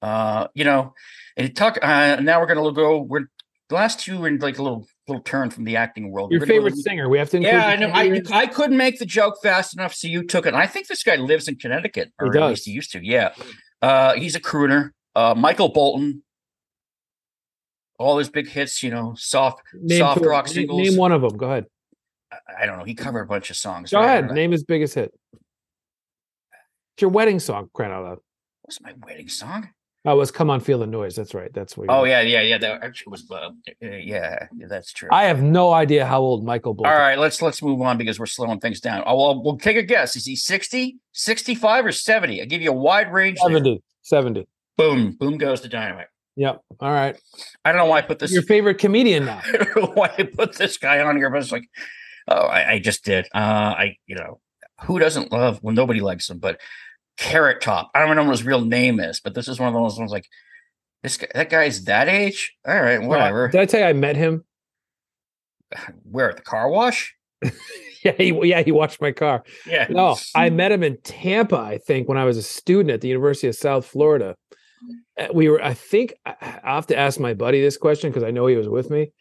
Uh, you know, and talk, uh, now we're going to go, we're, the last two in like a little, little turn from the acting world. Your We're gonna go favorite to- singer? We have to. Include Yeah, I know. I. I couldn't make the joke fast enough, so you took it. And I think this guy lives in Connecticut, He or at does. least he used to. Yeah, uh, he's a crooner. Uh, Michael Bolton, all his big hits, you know, soft, Name soft two- rock singles. Name one of them. Go ahead. I- I don't know. He covered a bunch of songs. Go right? ahead. Name his biggest hit. It's your wedding song. Crying out loud. What's my wedding song? Oh, it was "Come on, Feel the Noise." That's right. That's what. you Oh yeah, yeah, yeah. That actually was. Uh, yeah, that's true. I have no idea how old Michael Bolton. all right, let's let's move on because we're slowing things down. Oh, well, we'll take a guess. Is he 60, 65, or 70? I give you a wide range. there. 70. 70. Boom, boom goes the dynamite. Yep. All right. I don't know why I put this. Your favorite comedian now? I don't know why I put this guy on here, but it's like, oh, I, I just did. Uh, I, you know, who doesn't love? Well, nobody likes him, but Carrot Top. I don't know what his real name is, but this is one of those ones like This guy, that guy's that age. All right, whatever. Did I tell you I met him? Where at the car wash? Yeah, he, yeah, he washed my car. Yeah. No, I met him in Tampa, I think, when I was a student at the University of South Florida. Uh, We were, I think, I I have to ask my buddy this question because I know he was with me.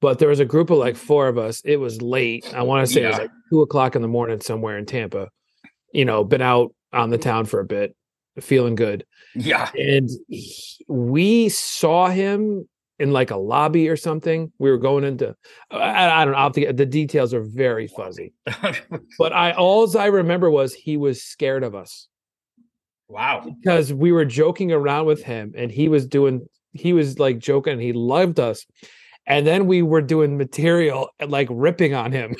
But there was a group of like four of us. It was late. I want to say it was like two o'clock in the morning somewhere in Tampa. You know, been out on the mm-hmm. town for a bit, feeling good. Yeah. And he- we saw him in like a lobby or something. We were going into, I, I don't know, I'll have to get, the details are very fuzzy. But I alls I remember was he was scared of us wow. because we were joking around with him and he was doing he was like joking and he loved us. And then we were doing material and like ripping on him.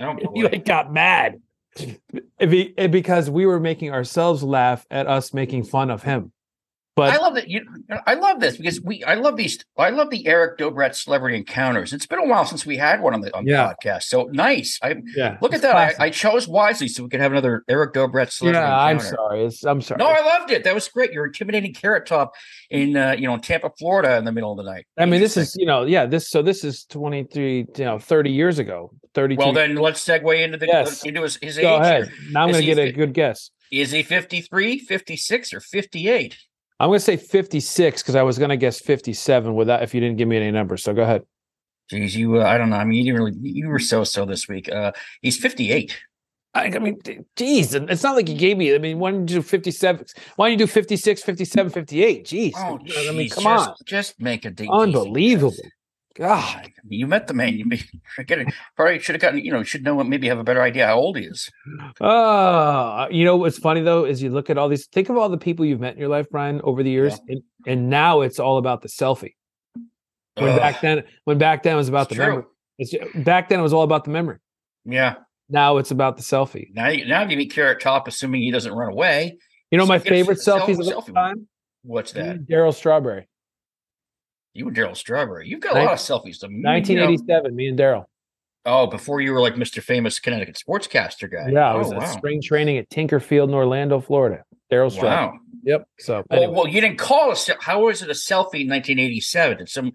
Oh, he like got mad. It- eh, because we were making ourselves laugh at us making fun of him. But I love that. You, I love this because we. I love these. I love the Eric Dobrat celebrity encounters. It's been a while since we had one on the on the podcast. So nice. I yeah, look at that. I, I chose wisely so we could have another Eric Dobrat celebrity yeah, I'm sorry. It's, I'm sorry. No, I loved it. That was great. You're intimidating Carrot Top in uh, you know Tampa, Florida, in the middle of the night. I mean, this is you know, yeah, this so this is 23, you know, 30 years ago, 32. well. Then let's segue into the Yes. into his, his go age. ahead. here. Now I'm going to get a good guess. Is he 53, 56, or 58? I'm going to say 56 because I was going to guess 57 without if you didn't give me any numbers. So go ahead. Geez, you. Uh, I don't know. I mean, you didn't really. You were so so this week. Uh, he's 58. I, I mean, geez, it's not like you gave me. I mean, why didn't you do 57? Why don't you do 56, 57, 58? Jeez. Oh, I mean, come just, on. Just make a de- Unbelievable. God. You met the man. You it. Probably should have gotten. You know, should know. what- Maybe have a better idea how old he is. Oh, you know what's funny though is you look at all these. Think of all the people you've met in your life, Brian, over the years, and, and now it's all about the selfie. When Ugh, back then, when back then it was about It's the true. memory. It's, back then it was all about the memory. yeah. Now it's about the selfie. Now, you, now you meet Carrot Top, assuming he doesn't run away. You know So my favorite self- selfies of selfie all one. time? What's that? Darryl Strawberry, You and Darryl Strawberry. You've got a lot of selfies. To, you know- 1987. Me and Darryl. Oh, before you were like Mr. Famous Connecticut sportscaster guy. Yeah, I oh, was at wow. spring training at Tinker Field in Orlando, Florida. Darryl Strawberry. Wow. Yep. So Well, anyway. well, you didn't call us. How was it a selfie in 1987? Did some?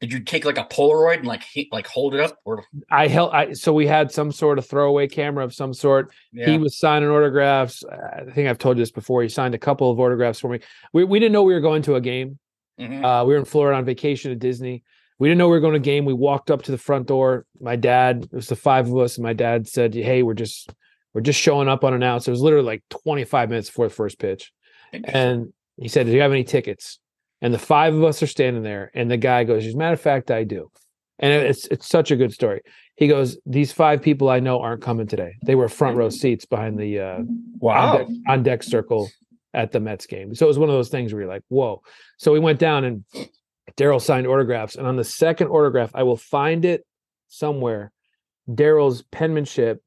Did you take like a Polaroid and like like hold it up or? I held. I so we had some sort of throwaway camera of some sort. Yeah. He was signing autographs. I think I've told you this before. He signed a couple of autographs for me. We we didn't know we were going to a game. Mhm. Uh, we were in Florida on vacation at Disney. We didn't know we were going to game. We walked up to the front door. My dad, it was the five of us, and my dad said, "Hey, we're just we're just showing up unannounced." It was literally like 25 minutes before the first pitch, and he said, "Do you have any tickets?" And the five of us are standing there, and the guy goes, "As a matter of fact, I do." And it's it's such a good story. He goes, "These five people I know aren't coming today. They were front row seats behind the uh, on wow. deck, on deck circle at the Mets game. So it was one of those things where you're like, whoa. So we went down and Darryl signed autographs. And on the second autograph, I will find it somewhere. Darryl's penmanship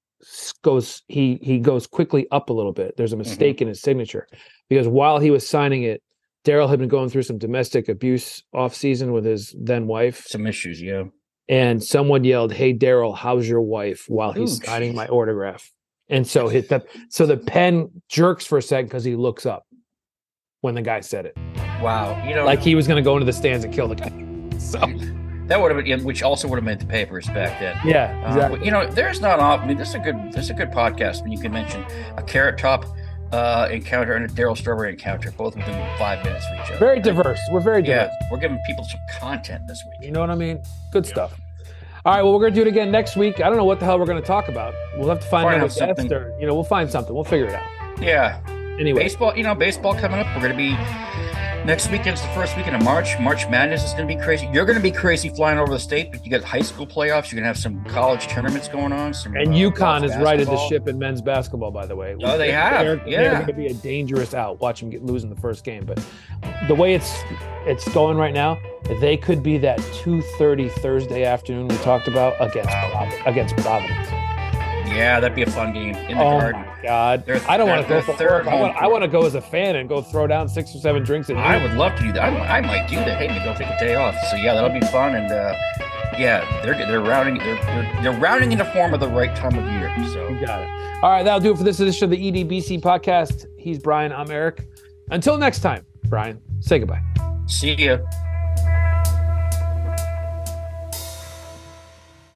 goes he he goes quickly up a little bit. There's a mm-hmm. mistake in his signature because while he was signing it, Darryl had been going through some domestic abuse off season with his then wife, Some issues, yeah. and someone yelled, "Hey Darryl, how's your wife?" while he's Ooh, signing my autograph. And so hit the so the pen jerks for a second because he looks up when the guy said it, Wow. You know, like he was going to go into the stands and kill the guy. So that would have been, which also would have made the papers back then. yeah, Uh, exactly. but, you know, there's not often. I mean, this is a good. This is a good podcast when you can mention a carrot top uh, encounter and a Darryl Strawberry encounter, both within five minutes of each other. very diverse. We're very Yeah, we're giving people some content this week. You know what I mean? Good stuff. All right, well, we're going to do it again next week. I don't know what the hell we're going to talk about. We'll have to find Find out out something. or, you know, we'll find something. We'll figure it out. Yeah, Anyway, baseball. You know, baseball coming up. We're gonna be next weekend's the first weekend of March. March Madness is gonna be crazy. You're gonna be crazy flying over the state, but you got high school playoffs. You're gonna have some college tournaments going on. Some and uh, UConn has righted the ship in men's basketball, by the way. Oh, they have. They're, Yeah. going to be a dangerous out. Watch them get lose in the first game. But the way it's it's going right now, they could be that 2:30 Thursday afternoon we talked about against Prov- against Providence. Yeah, that'd be a fun game in the Oh garden. God! They're- I don't want to go for they're. I want, I want to go as a fan and go throw down six or seven drinks. I would love to do that. I, might- I might do that. Hey, maybe I'll take a day off. So yeah, that'll be fun. And uh, yeah, they're they're rounding they're, they're they're rounding into form at the right time of year. So You got it. All right, that'll do it for this edition of the EDBC podcast. He's Brian. I'm Eric. Until next time, Brian, say goodbye. See ya.